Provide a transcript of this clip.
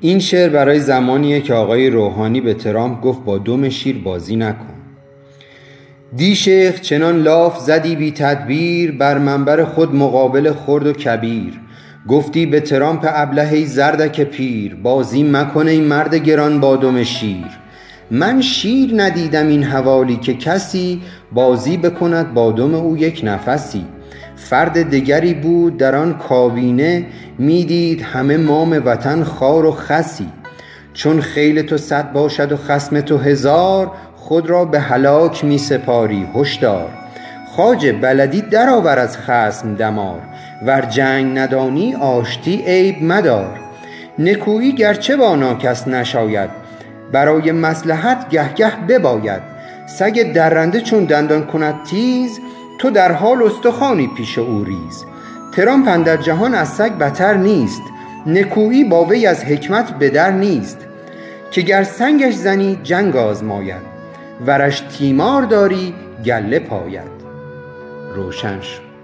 این شعر برای زمانیه که آقای روحانی به ترامپ گفت با دم شیر بازی نکن. دی شیخ چنان لاف زدی بی تدبیر بر منبر خود مقابل خرد و کبیر. گفتی به ترامپ ابلهی زردک پیر بازی مکنه این مرد گران با دم شیر. من شیر ندیدم این حوالی که کسی بازی بکند با دم او یک نفسی. فرد دگری بود در آن کابینه می‌دید همه مام وطن خار و خسی. چون خیل تو صد باشد و خسم تو هزار خود را به هلاک می سپاری هشدار. خواجه بلدی درآور از خسم دمار ور جنگ ندانی آشتی عیب مدار. نکویی گرچه با ناکس نشاید برای مصلحت گه گه بباید. سگ درنده چون دندان کند تیز تو در حال استخوانی پیش او ریز. ترامپ اندر جهان از سگ بتر نیست. نکویی با وی از حکمت به در نیست. که گر سنگش زنی جنگ آزماید. ورش تیمار داری گله پاید. روشن شد.